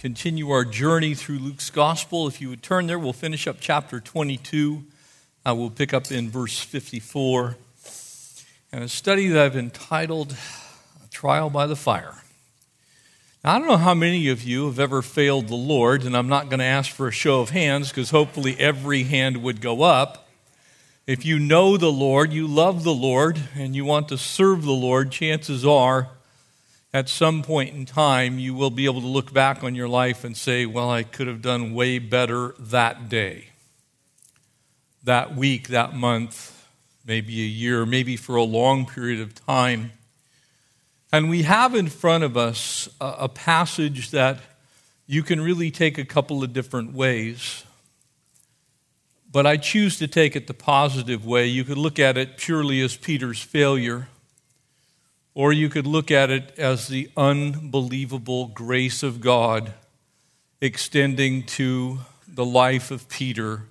Continue our journey through Luke's gospel. If you would turn there, we'll finish up chapter 22. I will pick up in verse 54. And a study that I've entitled Trial by the Fire. Now, I don't know how many of you have ever failed the Lord, and I'm not going to ask for a show of hands because hopefully every hand would go up. If you know the Lord, you love the Lord, and you want to serve the Lord, chances are at some point in time, you will be able to look back on your life and say, Well, I could have done way better that day, that week, that month, maybe a year, maybe for a long period of time. And we have in front of us a, a passage that you can really take a couple of different ways. But I choose to take it the positive way. You could look at it purely as Peter's failure or you could look at it as the unbelievable grace of God extending to the life of Peter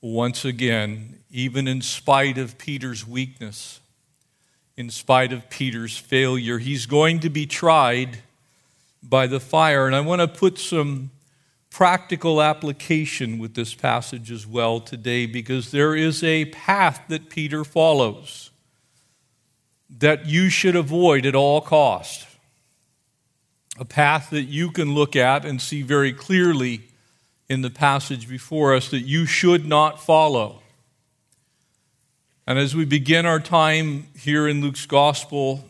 once again, even in spite of Peter's weakness, in spite of Peter's failure. He's going to be tried by the fire. And I want to put some practical application with this passage as well today because there is a path that Peter follows that you should avoid at all cost. A path that you can look at and see very clearly in the passage before us that you should not follow. And as we begin our time here in Luke's gospel,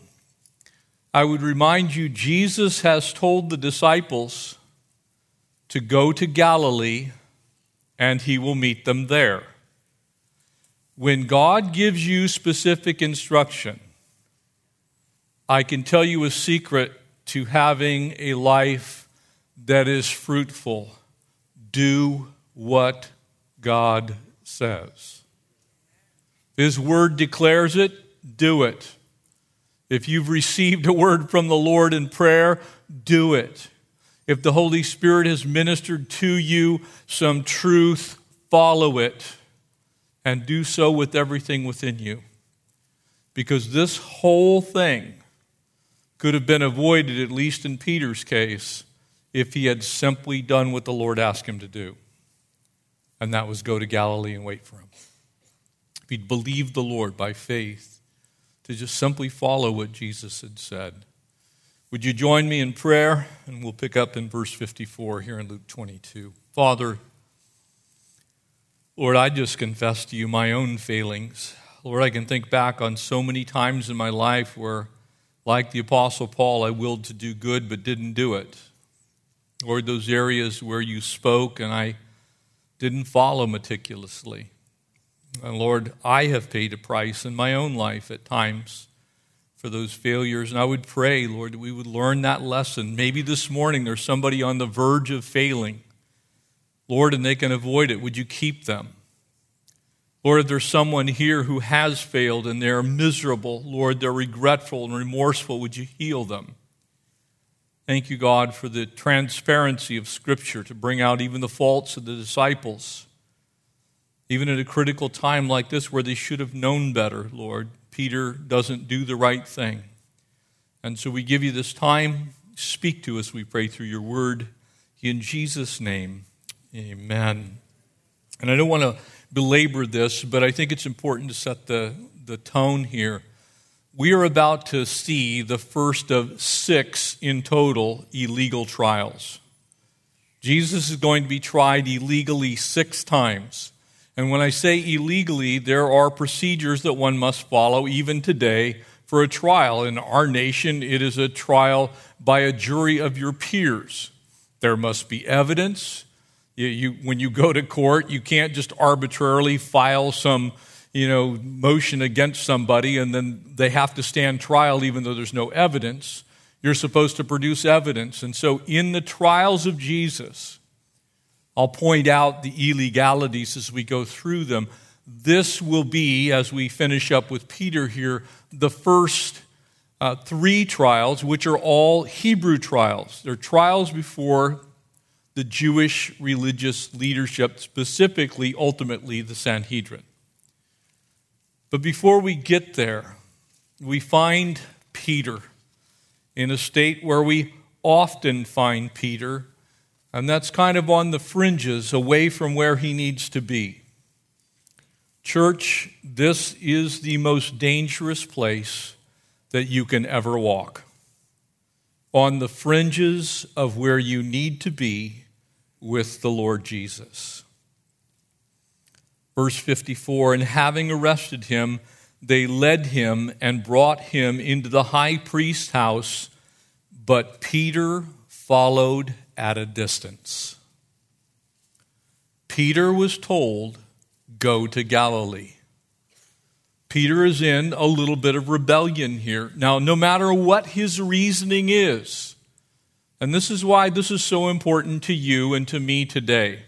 I would remind you Jesus has told the disciples to go to Galilee and he will meet them there. When God gives you specific instruction, I can tell you a secret to having a life that is fruitful. Do what God says. His word declares it, do it. If you've received a word from the Lord in prayer, do it. If the Holy Spirit has ministered to you some truth, follow it and do so with everything within you. Because this whole thing could have been avoided, at least in Peter's case, if he had simply done what the Lord asked him to do. And that was go to Galilee and wait for him. If he'd believed the Lord by faith, to just simply follow what Jesus had said. Would you join me in prayer? And we'll pick up in verse 54 here in Luke 22. Father, Lord, I just confess to you my own failings. Lord, I can think back on so many times in my life where like the Apostle Paul, I willed to do good but didn't do it. Or those areas where you spoke and I didn't follow meticulously. And Lord, I have paid a price in my own life at times for those failures. And I would pray, Lord, that we would learn that lesson. Maybe this morning there's somebody on the verge of failing. Lord, and they can avoid it. Would you keep them? Lord, if there's someone here who has failed and they're miserable, Lord, they're regretful and remorseful, would you heal them? Thank you, God, for the transparency of Scripture to bring out even the faults of the disciples. Even at a critical time like this where they should have known better, Lord, Peter doesn't do the right thing. And so we give you this time. Speak to us, we pray, through your word. In Jesus' name, amen. And I don't want to belabor this, but I think it's important to set the, the tone here. We are about to see the first of six in total illegal trials. Jesus is going to be tried illegally six times. And when I say illegally, there are procedures that one must follow even today for a trial. In our nation, it is a trial by a jury of your peers. There must be evidence. You, you, when you go to court, you can't just arbitrarily file some you know, motion against somebody and then they have to stand trial even though there's no evidence. You're supposed to produce evidence. And so, in the trials of Jesus, I'll point out the illegalities as we go through them. This will be, as we finish up with Peter here, the first uh, three trials, which are all Hebrew trials. They're trials before the Jewish religious leadership, specifically, ultimately, the Sanhedrin. But before we get there, we find Peter in a state where we often find Peter, and that's kind of on the fringes, away from where he needs to be. Church, this is the most dangerous place that you can ever walk. On the fringes of where you need to be with the Lord Jesus. Verse 54 And having arrested him, they led him and brought him into the high priest's house, but Peter followed at a distance. Peter was told, Go to Galilee. Peter is in a little bit of rebellion here. Now, no matter what his reasoning is, and this is why this is so important to you and to me today.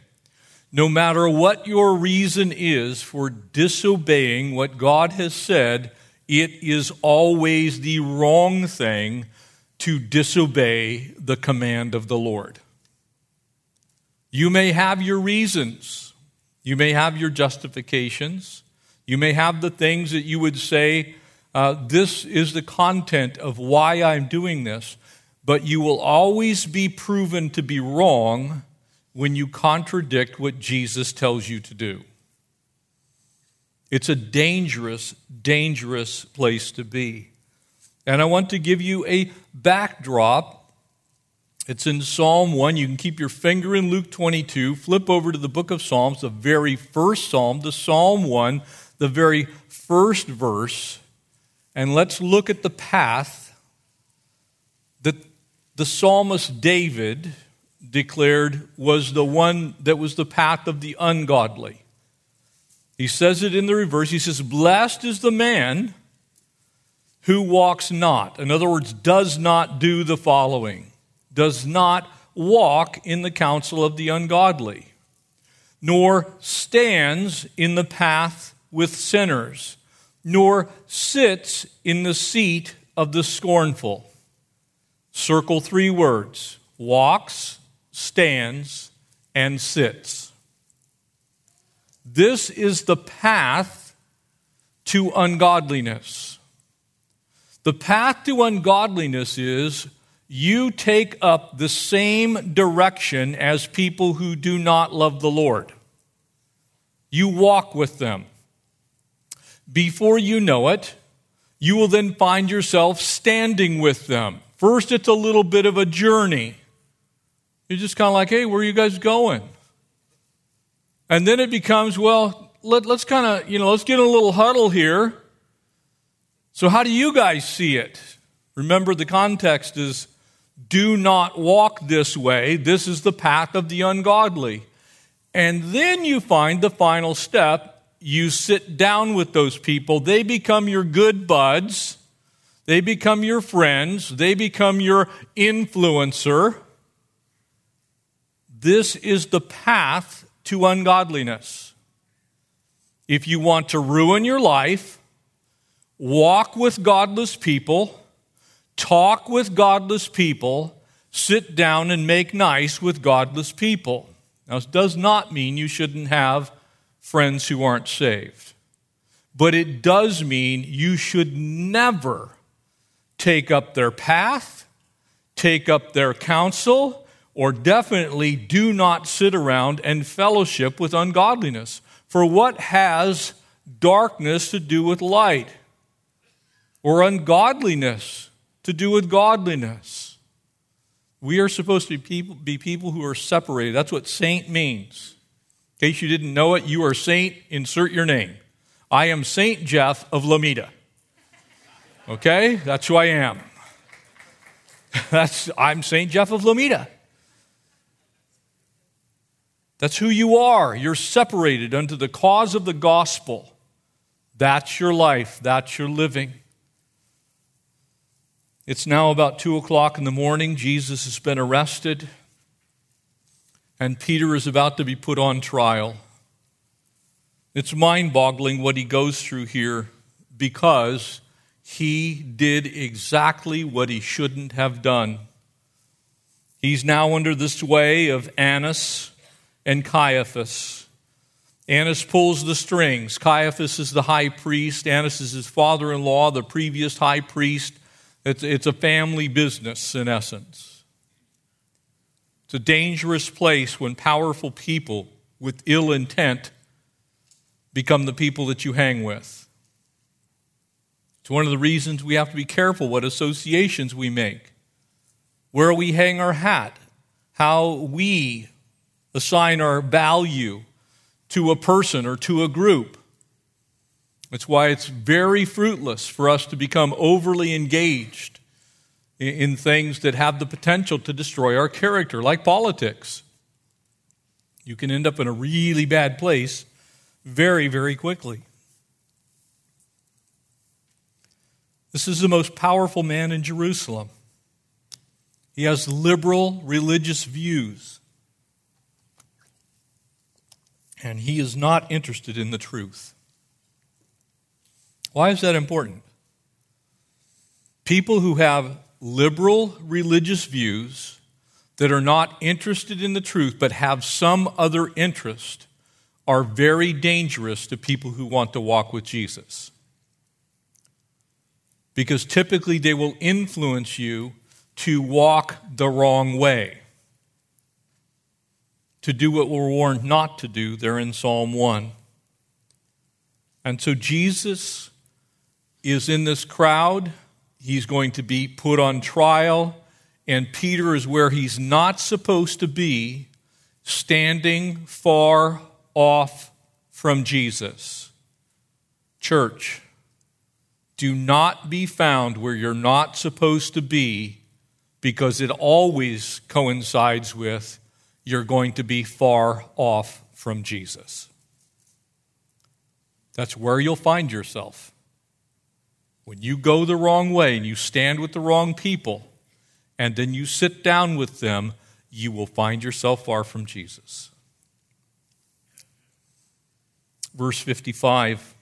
No matter what your reason is for disobeying what God has said, it is always the wrong thing to disobey the command of the Lord. You may have your reasons, you may have your justifications, you may have the things that you would say, uh, This is the content of why I'm doing this but you will always be proven to be wrong when you contradict what Jesus tells you to do. It's a dangerous, dangerous place to be. And I want to give you a backdrop. It's in Psalm 1. You can keep your finger in Luke 22. Flip over to the book of Psalms, the very first psalm, the Psalm 1, the very first verse. And let's look at the path that the psalmist David declared was the one that was the path of the ungodly. He says it in the reverse. He says, Blessed is the man who walks not. In other words, does not do the following, does not walk in the counsel of the ungodly, nor stands in the path with sinners, nor sits in the seat of the scornful. Circle three words walks, stands, and sits. This is the path to ungodliness. The path to ungodliness is you take up the same direction as people who do not love the Lord. You walk with them. Before you know it, you will then find yourself standing with them. First, it's a little bit of a journey. You're just kind of like, hey, where are you guys going? And then it becomes, well, let, us kind of, you know, let's get in a little huddle here. So, how do you guys see it? Remember, the context is do not walk this way. This is the path of the ungodly. And then you find the final step. You sit down with those people, they become your good buds they become your friends, they become your influencer. This is the path to ungodliness. If you want to ruin your life, walk with godless people, talk with godless people, sit down and make nice with godless people. Now, this does not mean you shouldn't have friends who aren't saved, but it does mean you should never take up their path, take up their counsel, or definitely do not sit around and fellowship with ungodliness. For what has darkness to do with light? Or ungodliness to do with godliness? We are supposed to be people, be people who are separated. That's what saint means. In case you didn't know it, you are saint, insert your name. I am Saint Jeff of Lomita. Okay? That's who I am. That's, I'm St. Jeff of Lomita. That's who you are. You're separated unto the cause of the gospel. That's your life. That's your living. It's now about 2 o'clock in the morning. Jesus has been arrested, and Peter is about to be put on trial. It's mind boggling what he goes through here because he did exactly what he shouldn't have done. He's now under the sway of Annas and Caiaphas. Annas pulls the strings. Caiaphas is the high priest. Annas is his father in law, the previous high priest. It's, it's a family business, in essence. It's a dangerous place when powerful people with ill intent become the people that you hang with. It's one of the reasons we have to be careful what associations we make, where we hang our hat, how we assign our value to a person or to a group. That's why it's very fruitless for us to become overly engaged in things that have the potential to destroy our character, like politics. You can end up in a really bad place very, very quickly. This is the most powerful man in Jerusalem. He has liberal religious views. And he is not interested in the truth. Why is that important? People who have liberal religious views that are not interested in the truth but have some other interest are very dangerous to people who want to walk with Jesus. Because typically they will influence you to walk the wrong way, to do what we're warned not to do there in Psalm 1. And so Jesus is in this crowd. He's going to be put on trial, and Peter is where he's not supposed to be, standing far off from Jesus. Church, do not be found where you're not supposed to be because it always coincides with you're going to be far off from Jesus. That's where you'll find yourself. When you go the wrong way and you stand with the wrong people, and then you sit down with them, you will find yourself far from Jesus. Verse 55,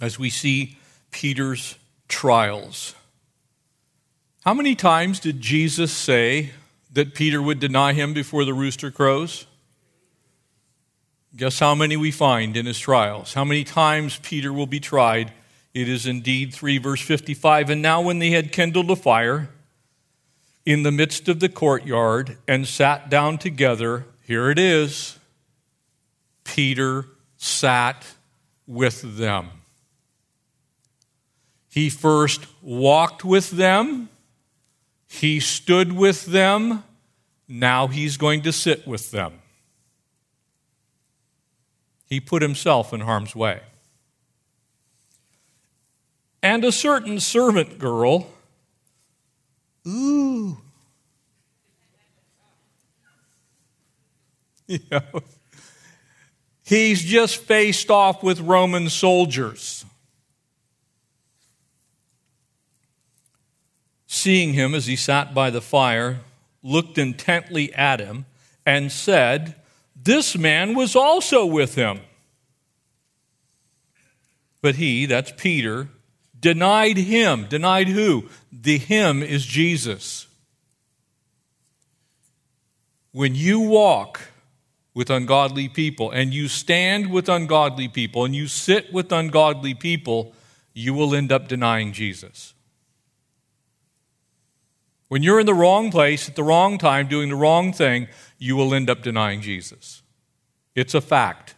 as we see Peter's trials. How many times did Jesus say that Peter would deny him before the rooster crows? Guess how many we find in his trials? How many times Peter will be tried it is indeed 3 verse 55. And now, when they had kindled a fire in the midst of the courtyard and sat down together, here it is Peter sat with them. He first walked with them, he stood with them, now he's going to sit with them. He put himself in harm's way and a certain servant girl. Ooh. You know, he's just faced off with Roman soldiers. Seeing him as he sat by the fire, looked intently at him, and said, This man was also with him. But he, that's Peter, denied him. Denied who? The him is Jesus. When you walk with ungodly people and you stand with ungodly people and you sit with ungodly people, you will end up denying Jesus. When you're in the wrong place at the wrong time doing the wrong thing, you will end up denying Jesus. It's a fact.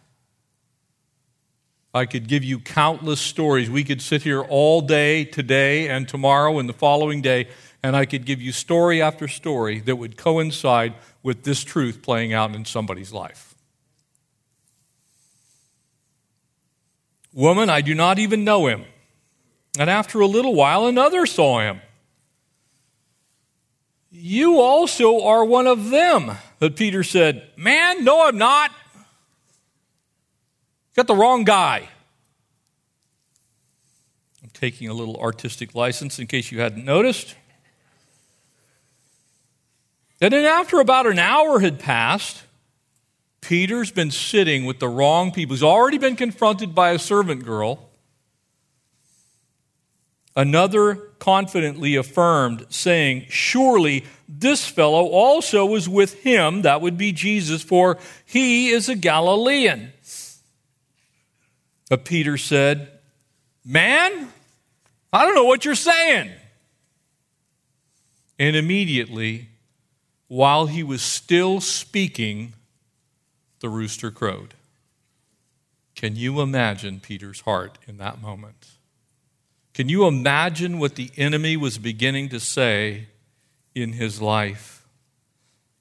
I could give you countless stories. We could sit here all day today and tomorrow and the following day, and I could give you story after story that would coincide with this truth playing out in somebody's life. Woman, I do not even know him. And after a little while, another saw him. You also are one of them. But Peter said, Man, no, I'm not. Got the wrong guy. I'm taking a little artistic license in case you hadn't noticed. And then, after about an hour had passed, Peter's been sitting with the wrong people. He's already been confronted by a servant girl. Another confidently affirmed, saying, Surely this fellow also was with him, that would be Jesus, for he is a Galilean. But Peter said, Man, I don't know what you're saying. And immediately, while he was still speaking, the rooster crowed. Can you imagine Peter's heart in that moment? Can you imagine what the enemy was beginning to say in his life?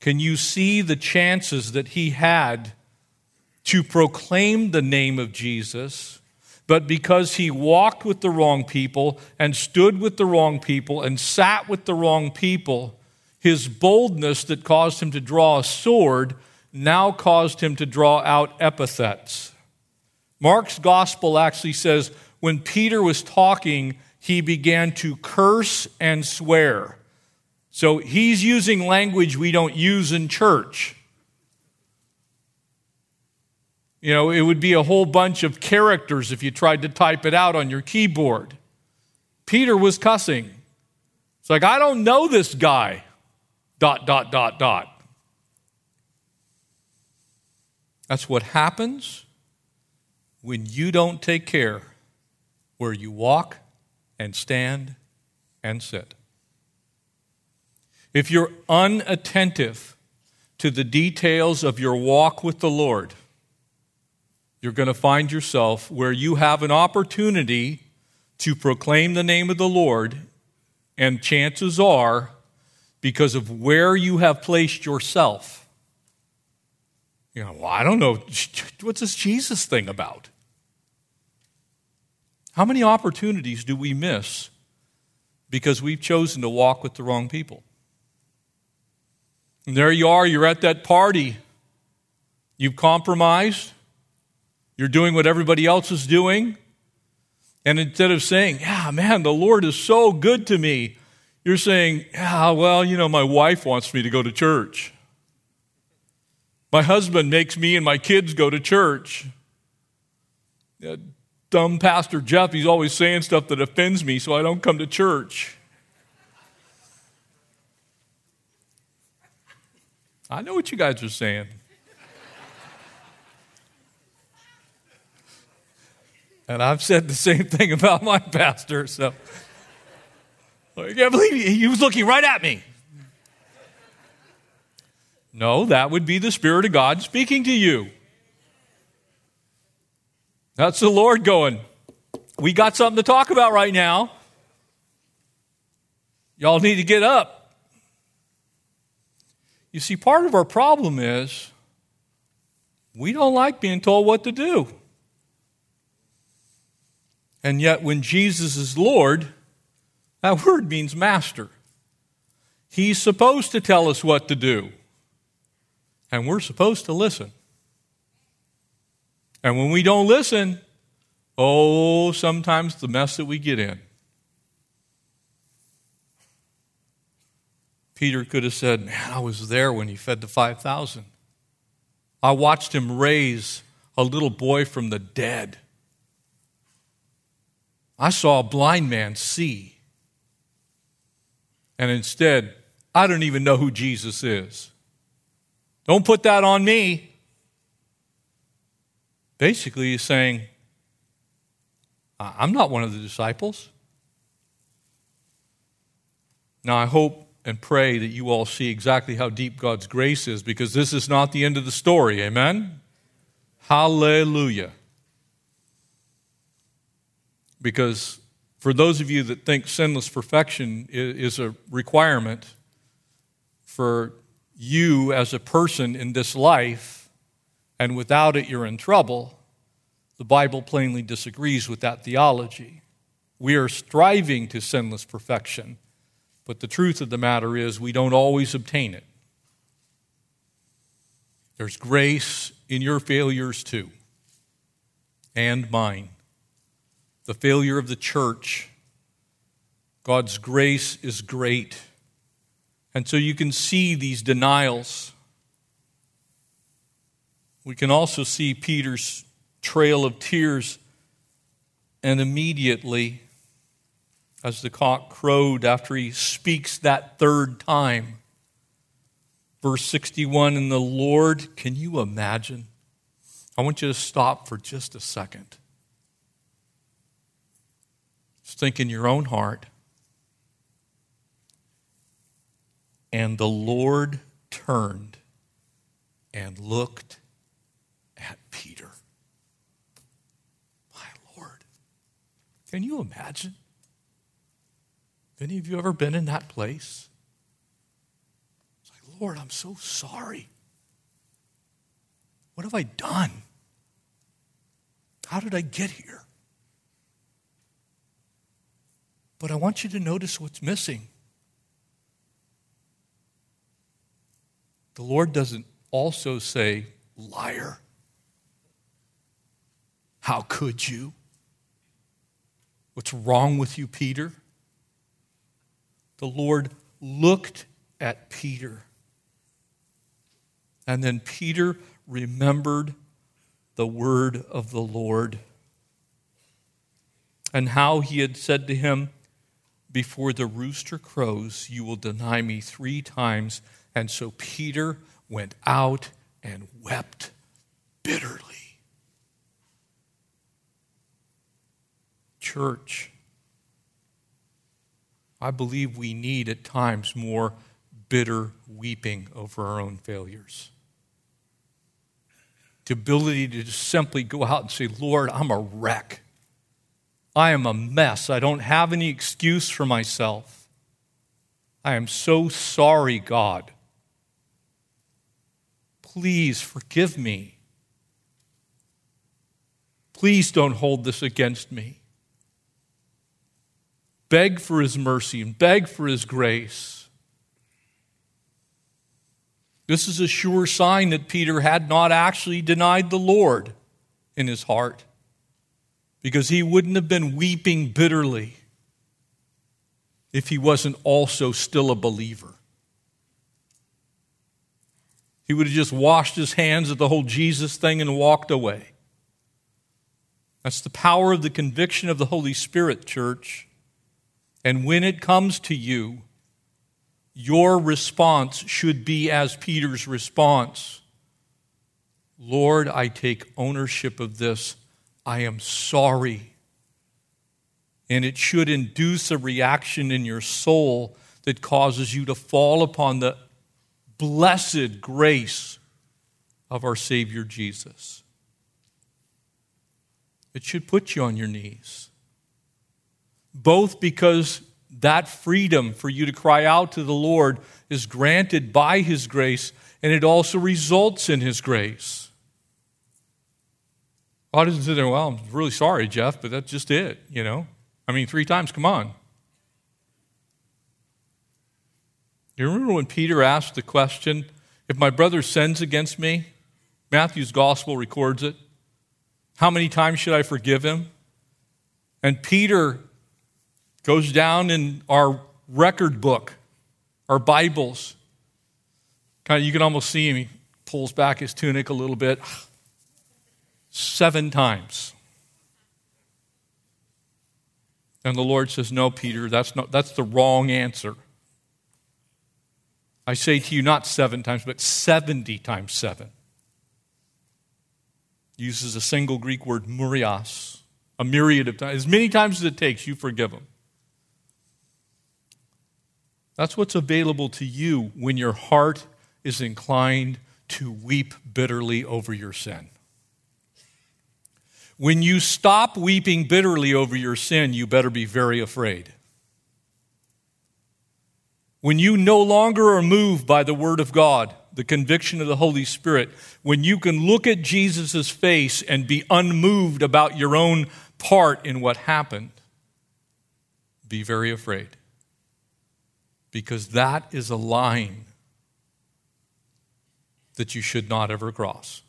Can you see the chances that he had to proclaim the name of Jesus, but because he walked with the wrong people and stood with the wrong people and sat with the wrong people, his boldness that caused him to draw a sword now caused him to draw out epithets. Mark's gospel actually says when Peter was talking, he began to curse and swear. So he's using language we don't use in church. You know, it would be a whole bunch of characters if you tried to type it out on your keyboard. Peter was cussing. It's like, I don't know this guy. Dot, dot, dot, dot. That's what happens when you don't take care where you walk and stand and sit. If you're unattentive to the details of your walk with the Lord, you're going to find yourself where you have an opportunity to proclaim the name of the Lord, and chances are, because of where you have placed yourself, you know, well, I don't know, what's this Jesus thing about? How many opportunities do we miss because we've chosen to walk with the wrong people? And there you are, you're at that party. You've compromised. You're doing what everybody else is doing. And instead of saying, Yeah, man, the Lord is so good to me, you're saying, Yeah, well, you know, my wife wants me to go to church. My husband makes me and my kids go to church dumb Pastor Jeff, he's always saying stuff that offends me, so I don't come to church. I know what you guys are saying. And I've said the same thing about my pastor, so I can't believe he, he was looking right at me. No, that would be the Spirit of God speaking to you. That's the Lord going, We got something to talk about right now. Y'all need to get up. You see, part of our problem is we don't like being told what to do. And yet, when Jesus is Lord, that word means master. He's supposed to tell us what to do, and we're supposed to listen. And when we don't listen, oh, sometimes the mess that we get in. Peter could have said, Man, I was there when he fed the 5,000. I watched him raise a little boy from the dead. I saw a blind man see. And instead, I don't even know who Jesus is. Don't put that on me. Basically, he's saying, I'm not one of the disciples. Now, I hope and pray that you all see exactly how deep God's grace is because this is not the end of the story. Amen? Hallelujah. Because for those of you that think sinless perfection is a requirement for you as a person in this life, and without it you're in trouble, the Bible plainly disagrees with that theology. We are striving to sinless perfection, but the truth of the matter is we don't always obtain it. There's grace in your failures too, and mine. The failure of the church God's grace is great. And so you can see these denials. We can also see Peter's trail of tears, and immediately, as the cock crowed after he speaks that third time, verse 61 and the Lord, can you imagine? I want you to stop for just a second. Just think in your own heart. And the Lord turned and looked at Peter. My Lord. Can you imagine? Have any of you ever been in that place? It's like, Lord, I'm so sorry. What have I done? How did I get here? But I want you to notice what's missing. The Lord doesn't also say, liar. How could you? What's wrong with you, Peter? The Lord looked at Peter. And then Peter remembered the word of the Lord and how he had said to him, Before the rooster crows, you will deny me three times. And so Peter went out and wept bitterly. Church, I believe we need at times more bitter weeping over our own failures. The ability to just simply go out and say, Lord, I'm a wreck. I am a mess. I don't have any excuse for myself. I am so sorry, God. Please forgive me. Please don't hold this against me. Beg for his mercy and beg for his grace. This is a sure sign that Peter had not actually denied the Lord in his heart because he wouldn't have been weeping bitterly if he wasn't also still a believer. He would have just washed his hands of the whole Jesus thing and walked away. That's the power of the conviction of the Holy Spirit, church. And when it comes to you, your response should be as Peter's response Lord, I take ownership of this. I am sorry. And it should induce a reaction in your soul that causes you to fall upon the blessed grace of our Savior Jesus. It should put you on your knees. Both because that freedom for you to cry out to the Lord is granted by His grace, and it also results in His grace. God isn't sitting there, well, I'm really sorry, Jeff, but that's just it, you know? I mean, three times, come on. You remember when Peter asked the question, if my brother sins against me? Matthew's gospel records it. How many times should I forgive him? And Peter goes down in our record book, our Bibles. Kind of, you can almost see him. He pulls back his tunic a little bit. Seven times. And the Lord says, No, Peter, that's, not, that's the wrong answer. I say to you, not seven times, but 70 times seven. Uses a single Greek word, murios, a myriad of times. As many times as it takes, you forgive them. That's what's available to you when your heart is inclined to weep bitterly over your sin. When you stop weeping bitterly over your sin, you better be very afraid. When you no longer are moved by the Word of God, the conviction of the Holy Spirit, when you can look at Jesus' face and be unmoved about your own part in what happened, be very afraid. Because that is a line that you should not ever cross.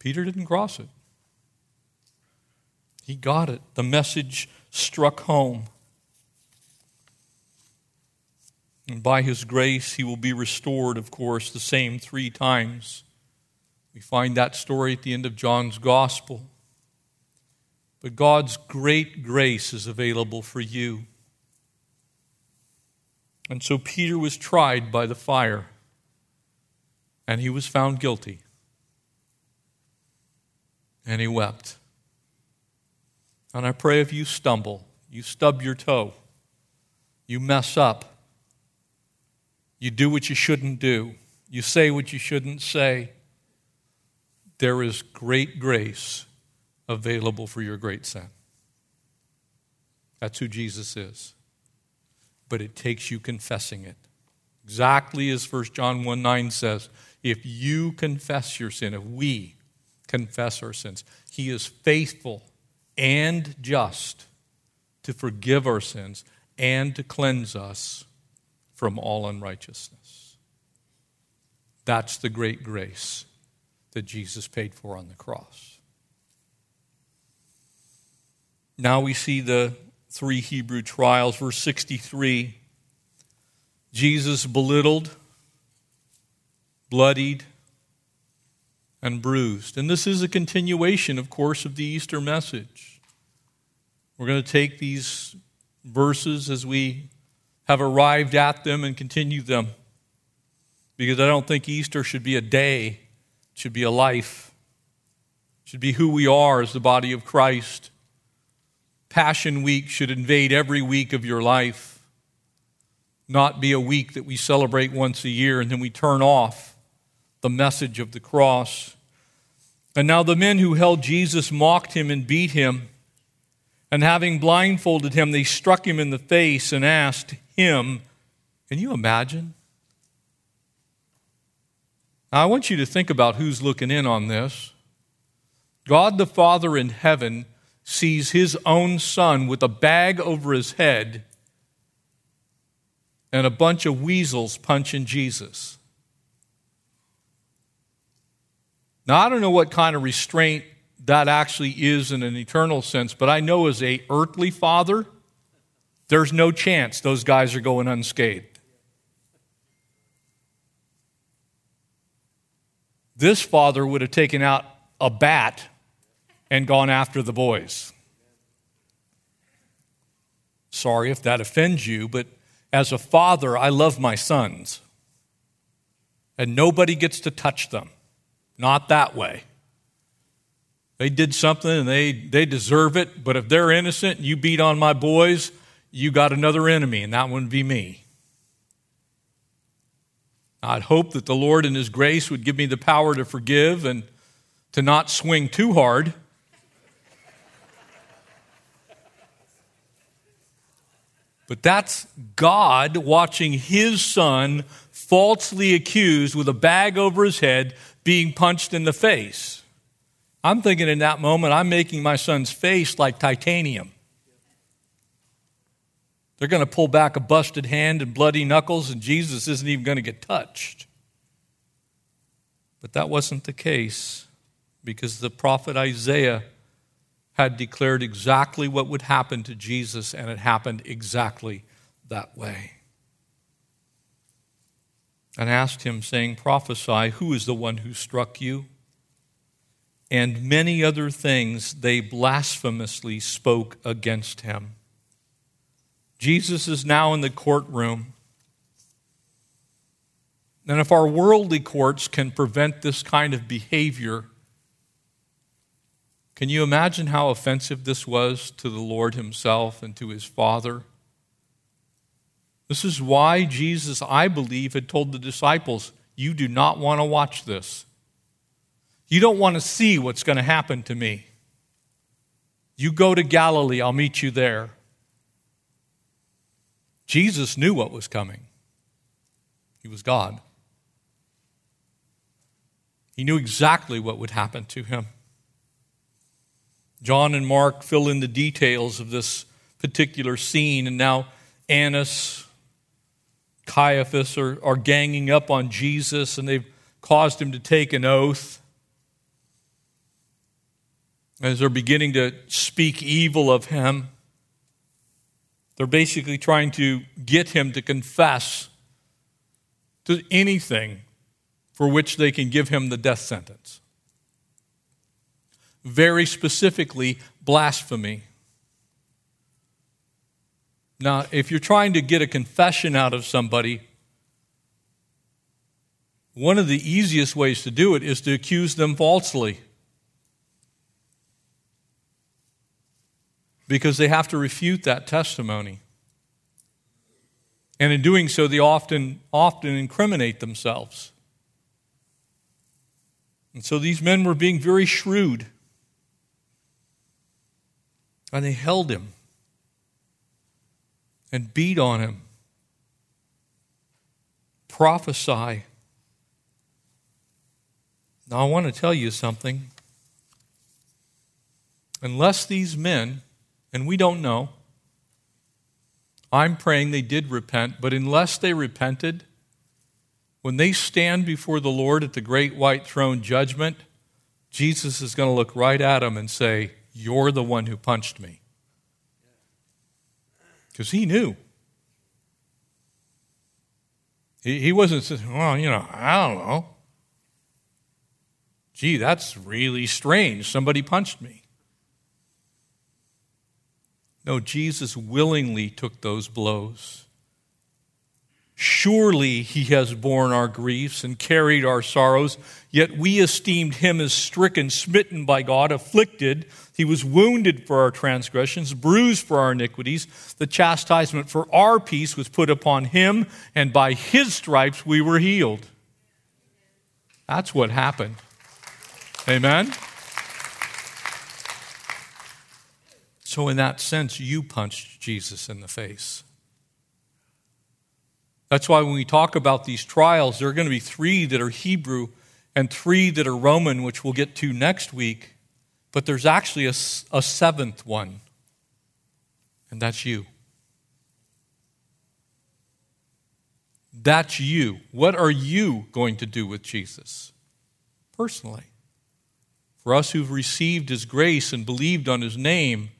Peter didn't cross it. He got it. The message struck home. And by his grace, he will be restored, of course, the same three times. We find that story at the end of John's gospel. But God's great grace is available for you. And so Peter was tried by the fire, and he was found guilty. And he wept. And I pray if you stumble, you stub your toe, you mess up, you do what you shouldn't do, you say what you shouldn't say, there is great grace available for your great sin. That's who Jesus is but it takes you confessing it. Exactly as 1 John 1 9 says, if you confess your sin, if we confess our sins, he is faithful and just to forgive our sins and to cleanse us from all unrighteousness. That's the great grace that Jesus paid for on the cross. Now we see the three Hebrew trials. Verse 63 Jesus belittled, bloodied, and bruised. And this is a continuation, of course, of the Easter message. We're going to take these verses as we have arrived at them and continue them. Because I don't think Easter should be a day, it should be a life. It should be who we are as the body of Christ. Passion Week should invade every week of your life, not be a week that we celebrate once a year and then we turn off the message of the cross. And now the men who held Jesus mocked him and beat him. And having blindfolded him, they struck him in the face and asked him, Can you imagine? Now, I want you to think about who's looking in on this. God the Father in heaven sees his own son with a bag over his head and a bunch of weasels punching Jesus. Now, I don't know what kind of restraint that actually is in an eternal sense, but I know as a earthly father, there's no chance those guys are going unscathed. This father would have taken out a bat and gone after the boys. Sorry if that offends you, but as a father, I love my sons. And nobody gets to touch them. Not that way. They did something and they, they deserve it, but if they're innocent and you beat on my boys, you got another enemy, and that wouldn't be me. I'd hope that the Lord in His grace would give me the power to forgive and to not swing too hard But that's God watching his son falsely accused with a bag over his head being punched in the face. I'm thinking in that moment, I'm making my son's face like titanium. They're going to pull back a busted hand and bloody knuckles, and Jesus isn't even going to get touched. But that wasn't the case because the prophet Isaiah had declared exactly what would happen to Jesus, and it happened exactly that way. And asked him, saying, Prophesy, who is the one who struck you? And many other things they blasphemously spoke against him. Jesus is now in the courtroom. And if our worldly courts can prevent this kind of behavior, can you imagine how offensive this was to the Lord Himself and to His Father? This is why Jesus, I believe, had told the disciples, You do not want to watch this. You don't want to see what's going to happen to me. You go to Galilee, I'll meet you there. Jesus knew what was coming, He was God. He knew exactly what would happen to him. John and Mark fill in the details of this particular scene, and now Annas, Caiaphas are, are ganging up on Jesus, and they've caused him to take an oath. As they're beginning to speak evil of him, They're basically trying to get him to confess to anything for which they can give him the death sentence. Very specifically, blasphemy. Now, if you're trying to get a confession out of somebody, one of the easiest ways to do it is to accuse them falsely. Because they have to refute that testimony. And in doing so, they often, often incriminate themselves. And so these men were being very shrewd. And they held him and beat on him. Prophesy. Now, I want to tell you something. Unless these men, and we don't know, I'm praying they did repent, but unless they repented, when they stand before the Lord at the great white throne judgment, Jesus is going to look right at them and say, You're the one who punched me. Because he knew. He, he wasn't saying, Well, you know, I don't know. Gee, that's really strange. Somebody punched me. No, Jesus willingly took those blows. Surely he has borne our griefs and carried our sorrows, yet we esteemed him as stricken, smitten by God, afflicted. He was wounded for our transgressions, bruised for our iniquities. The chastisement for our peace was put upon him, and by his stripes we were healed. That's what happened. Amen? So, in that sense, you punched Jesus in the face. That's why when we talk about these trials, there are going to be three that are Hebrew and three that are Roman, which we'll get to next week. But there's actually a, a seventh one, and that's you. That's you. What are you going to do with Jesus personally? For us who've received his grace and believed on his name,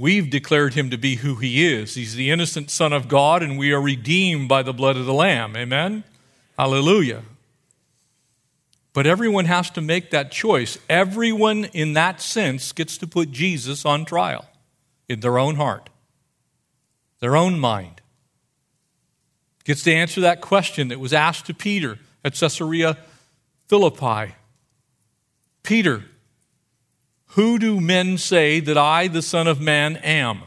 We've declared him to be who he is. He's the innocent Son of God, and we are redeemed by the blood of the Lamb. Amen? Hallelujah. But everyone has to make that choice. Everyone, in that sense, gets to put Jesus on trial in their own heart, their own mind. Gets to answer that question that was asked to Peter at Caesarea Philippi Peter, who do men say that I, the Son of Man, am?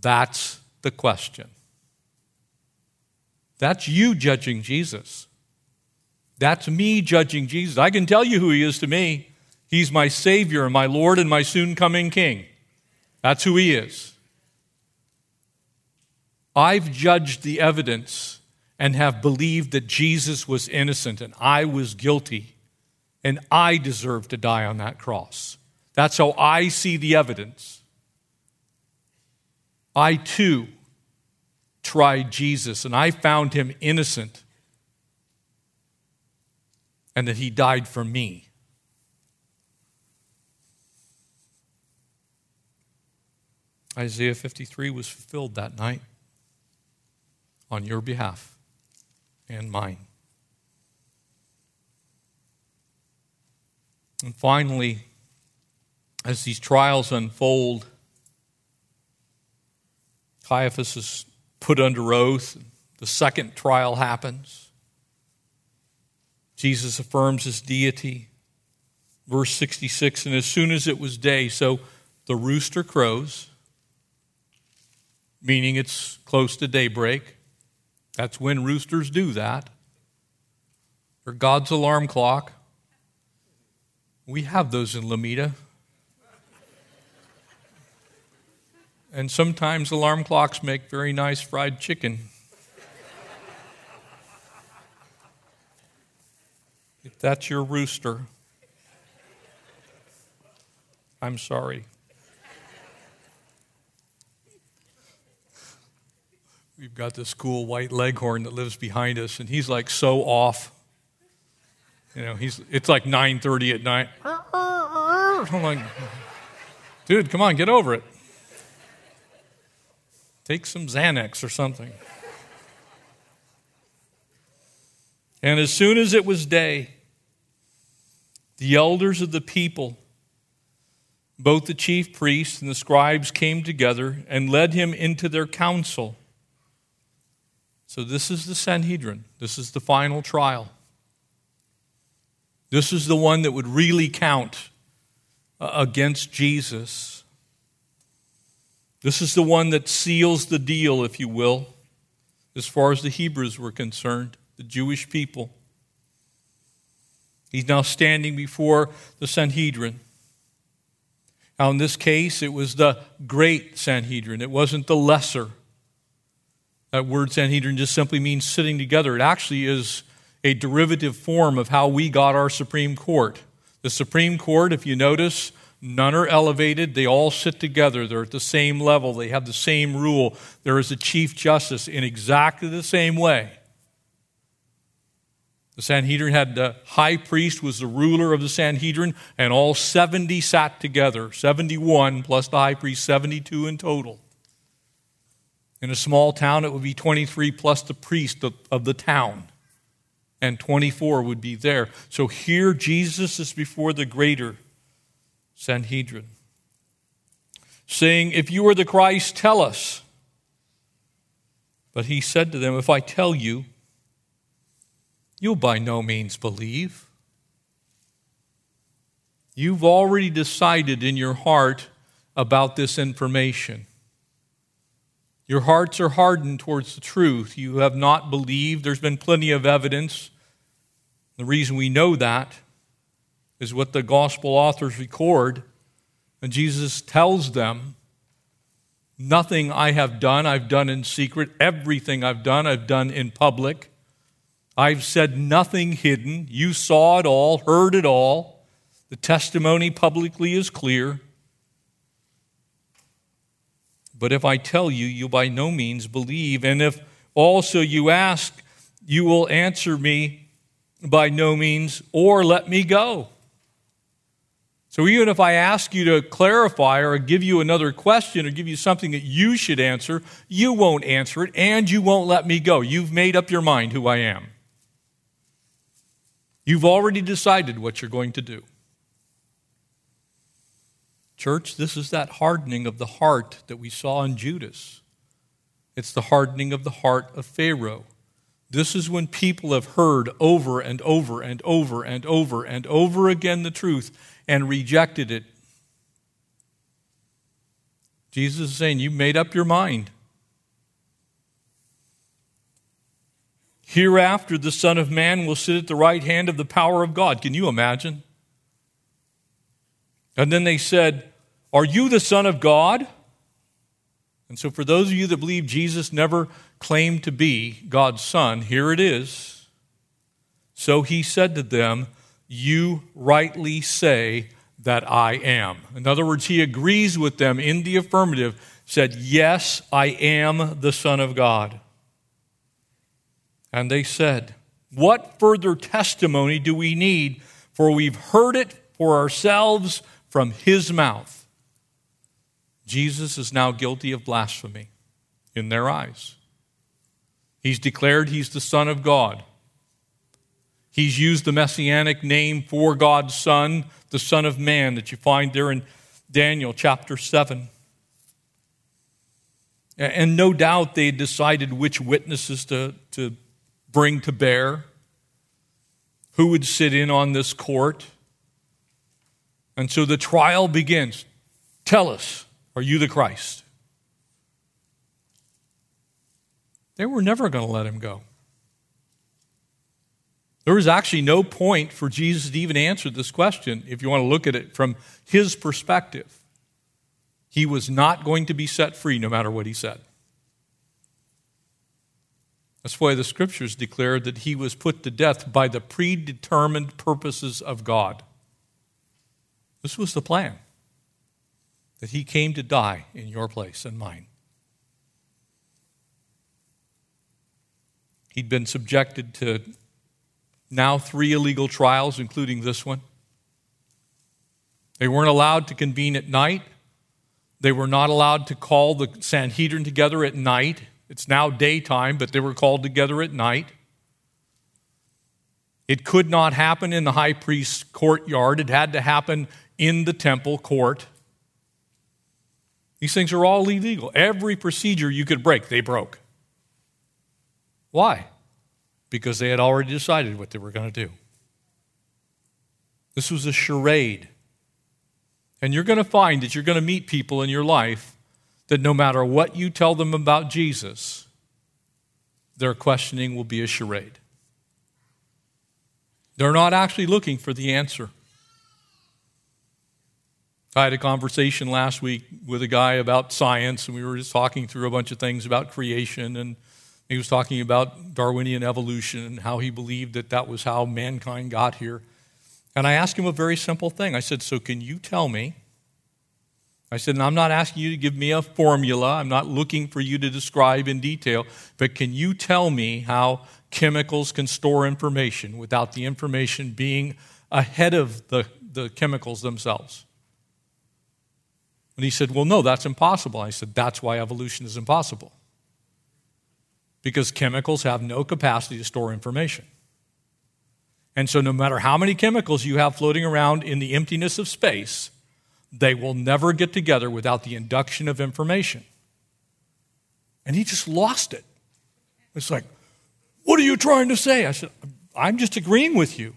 That's the question. That's you judging Jesus. That's me judging Jesus. I can tell you who he is to me. He's my Savior, and my Lord, and my soon coming King. That's who he is. I've judged the evidence and have believed that Jesus was innocent and I was guilty and I deserve to die on that cross. That's how I see the evidence. I too tried Jesus and I found him innocent and that he died for me. Isaiah 53 was fulfilled that night on your behalf and mine. And finally, as these trials unfold, Caiaphas is put under oath. The second trial happens. Jesus affirms his deity. Verse 66 And as soon as it was day, so the rooster crows, meaning it's close to daybreak. That's when roosters do that. Or God's alarm clock. We have those in Lomita. And sometimes alarm clocks make very nice fried chicken. if that's your rooster, I'm sorry. We've got this cool white leghorn that lives behind us, and he's like so off. You know, he's it's like 9:30 at night. I'm like, dude, come on, get over it. Take some Xanax or something. And as soon as it was day, the elders of the people, both the chief priests and the scribes, came together and led him into their council. So, this is the Sanhedrin. This is the final trial. This is the one that would really count uh, against Jesus. This is the one that seals the deal, if you will, as far as the Hebrews were concerned, the Jewish people. He's now standing before the Sanhedrin. Now, in this case, it was the great Sanhedrin, it wasn't the lesser. That word Sanhedrin just simply means sitting together. It actually is a derivative form of how we got our Supreme Court. The Supreme Court, if you notice, none are elevated. They all sit together. They're at the same level. They have the same rule. There is a Chief Justice in exactly the same way. The Sanhedrin had the high priest was the ruler of the Sanhedrin, and all 70 sat together 71 plus the high priest, 72 in total. In a small town, it would be 23 plus the priest of the town, and 24 would be there. So here, Jesus is before the greater Sanhedrin, saying, If you are the Christ, tell us. But he said to them, If I tell you, you'll by no means believe. You've already decided in your heart about this information. Your hearts are hardened towards the truth. You have not believed. There's been plenty of evidence. The reason we know that is what the gospel authors record. And Jesus tells them, Nothing I have done, I've done in secret. Everything I've done, I've done in public. I've said nothing hidden. You saw it all, heard it all. The testimony publicly is clear. But if I tell you, you by no means believe. And if also you ask, you will answer me by no means, or let me go. So even if I ask you to clarify or give you another question or give you something that you should answer, you won't answer it and you won't let me go. You've made up your mind who I am. You've already decided what you're going to do. Church, this is that hardening of the heart that we saw in Judas. It's the hardening of the heart of Pharaoh. This is when people have heard over and over and over and over and over again the truth and rejected it. Jesus is saying, You made up your mind. Hereafter, the Son of Man will sit at the right hand of the power of God. Can you imagine? And then they said, Are you the Son of God? And so, for those of you that believe Jesus never claimed to be God's Son, here it is. So he said to them, You rightly say that I am. In other words, he agrees with them in the affirmative, said, Yes, I am the Son of God. And they said, What further testimony do we need? For we've heard it for ourselves from his mouth. Jesus is now guilty of blasphemy in their eyes. He's declared he's the Son of God. He's used the messianic name for God's Son, the Son of Man, that you find there in Daniel chapter 7. And no doubt they decided which witnesses to, to bring to bear, who would sit in on this court. And so the trial begins. Tell us, are you the Christ? They were never going to let him go. There was actually no point for Jesus to even answer this question if you want to look at it from his perspective. He was not going to be set free no matter what he said. That's why the scriptures declare that he was put to death by the predetermined purposes of God. This was the plan that he came to die in your place and mine. He'd been subjected to now three illegal trials, including this one. They weren't allowed to convene at night. They were not allowed to call the Sanhedrin together at night. It's now daytime, but they were called together at night. It could not happen in the high priest's courtyard, it had to happen in the temple court. These things are all illegal. Every procedure you could break, they broke. Why? Because they had already decided what they were going to do. This was a charade. And you're going to find that you're going to meet people in your life that no matter what you tell them about Jesus, their questioning will be a charade. They're not actually looking for the answer. I had a conversation last week with a guy about science, and we were just talking through a bunch of things about creation, and he was talking about Darwinian evolution and how he believed that that was how mankind got here. And I asked him a very simple thing. I said, So, can you tell me? I said, and I'm not asking you to give me a formula. I'm not looking for you to describe in detail, but can you tell me how chemicals can store information without the information being ahead of the, the chemicals themselves? And he said, Well, no, that's impossible. I said, That's why evolution is impossible. Because chemicals have no capacity to store information. And so, no matter how many chemicals you have floating around in the emptiness of space, they will never get together without the induction of information. And he just lost it. It's like, what are you trying to say? I said, I'm just agreeing with you.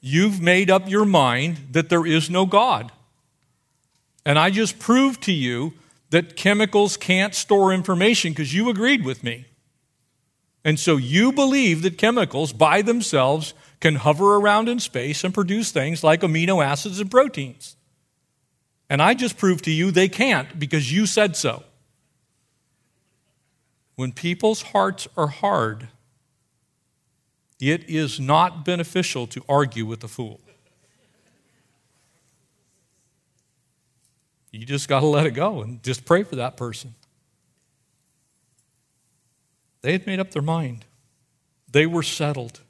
You've made up your mind that there is no God. And I just proved to you that chemicals can't store information because you agreed with me. And so you believe that chemicals by themselves can hover around in space and produce things like amino acids and proteins. And I just proved to you they can't because you said so. When people's hearts are hard, it is not beneficial to argue with a fool. You just got to let it go and just pray for that person. They had made up their mind, they were settled.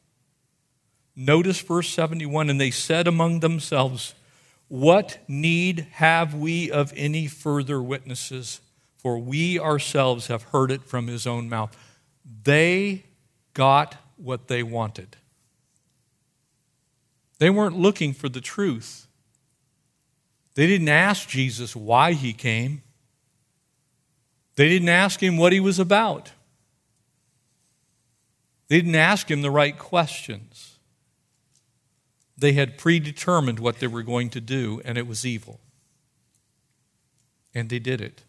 Notice verse 71 and they said among themselves, What need have we of any further witnesses? For we ourselves have heard it from his own mouth. They got what they wanted. They weren't looking for the truth. They didn't ask Jesus why he came. They didn't ask him what he was about. They didn't ask him the right questions. They had predetermined what they were going to do, and it was evil. And they did it.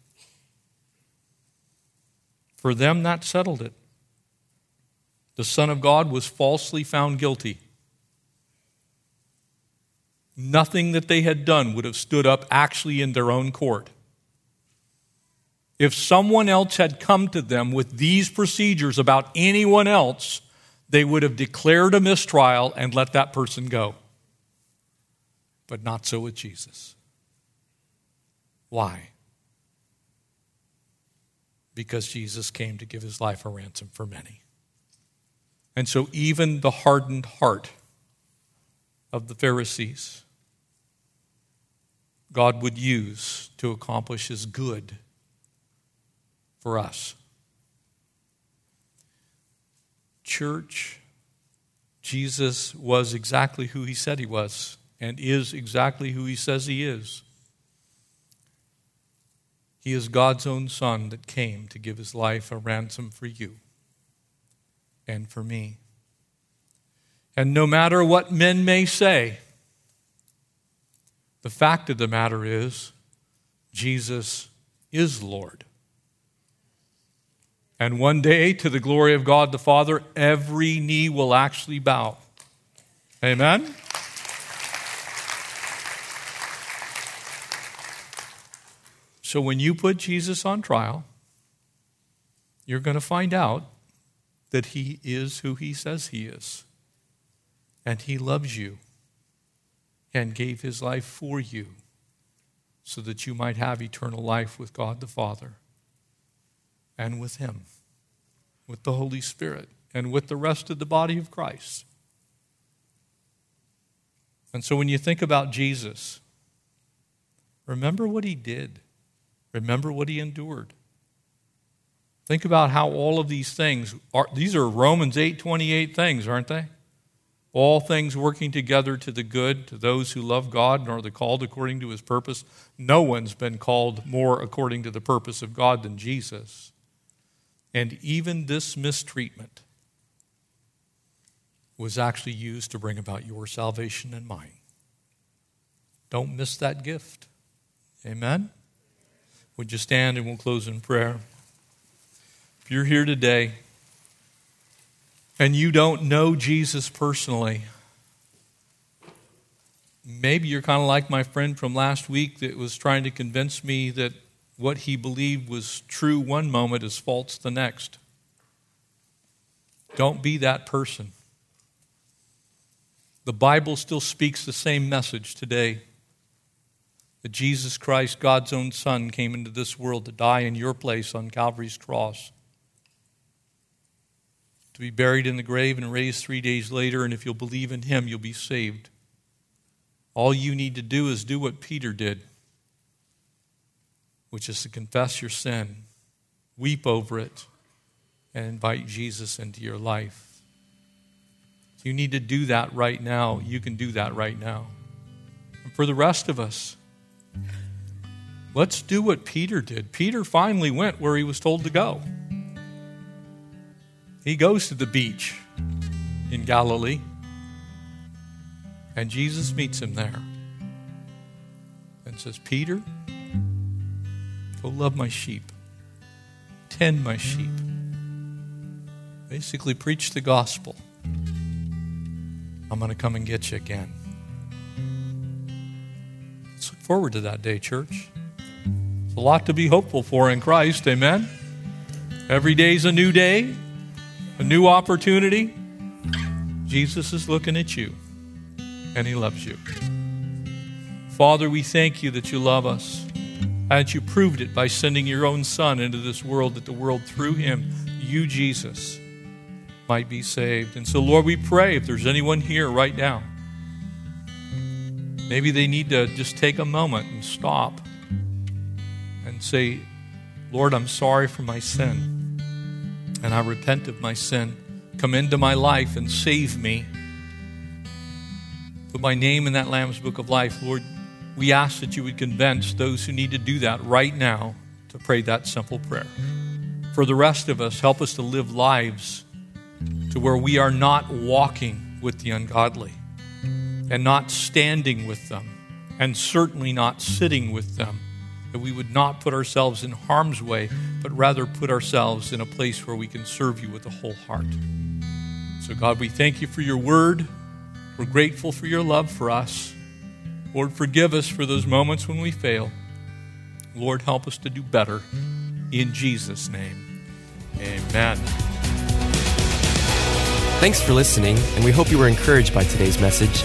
For them, that settled it. The Son of God was falsely found guilty. Nothing that they had done would have stood up actually in their own court. If someone else had come to them with these procedures about anyone else, they would have declared a mistrial and let that person go. But not so with Jesus. Why? Because Jesus came to give his life a ransom for many. And so, even the hardened heart of the Pharisees, God would use to accomplish his good for us. Church, Jesus was exactly who he said he was and is exactly who he says he is. He is God's own Son that came to give his life a ransom for you and for me. And no matter what men may say, the fact of the matter is, Jesus is Lord. And one day, to the glory of God the Father, every knee will actually bow. Amen? So when you put Jesus on trial, you're going to find out that he is who he says he is. And he loves you and gave his life for you so that you might have eternal life with God the Father and with Him, with the Holy Spirit, and with the rest of the body of Christ. And so when you think about Jesus, remember what he did, remember what he endured. Think about how all of these things are these are Romans 8:28 things, aren't they? All things working together to the good to those who love God and are the called according to his purpose. No one's been called more according to the purpose of God than Jesus. And even this mistreatment was actually used to bring about your salvation and mine. Don't miss that gift. Amen? Would you stand and we'll close in prayer? If you're here today and you don't know Jesus personally, maybe you're kind of like my friend from last week that was trying to convince me that what he believed was true one moment is false the next. Don't be that person. The Bible still speaks the same message today that Jesus Christ, God's own Son, came into this world to die in your place on Calvary's cross, to be buried in the grave and raised three days later, and if you'll believe in Him, you'll be saved. All you need to do is do what Peter did, which is to confess your sin, weep over it, and invite Jesus into your life. You need to do that right now. You can do that right now. And for the rest of us, let's do what Peter did. Peter finally went where he was told to go. He goes to the beach in Galilee, and Jesus meets him there and says, Peter, go love my sheep, tend my sheep. Basically, preach the gospel. I'm going to come and get you again. Let's look forward to that day, church. It's a lot to be hopeful for in Christ, amen? Every day's a new day, a new opportunity. Jesus is looking at you, and He loves you. Father, we thank you that you love us, and that you proved it by sending your own Son into this world, that the world through Him, you, Jesus, might be saved. And so, Lord, we pray if there's anyone here right now, maybe they need to just take a moment and stop and say, Lord, I'm sorry for my sin, and I repent of my sin. Come into my life and save me. Put my name in that Lamb's Book of Life. Lord, we ask that you would convince those who need to do that right now to pray that simple prayer. For the rest of us, help us to live lives to where we are not walking with the ungodly and not standing with them and certainly not sitting with them. That we would not put ourselves in harm's way, but rather put ourselves in a place where we can serve you with a whole heart. So, God, we thank you for your word. We're grateful for your love for us. Lord, forgive us for those moments when we fail. Lord, help us to do better. In Jesus' name, amen. Thanks for listening, and we hope you were encouraged by today's message.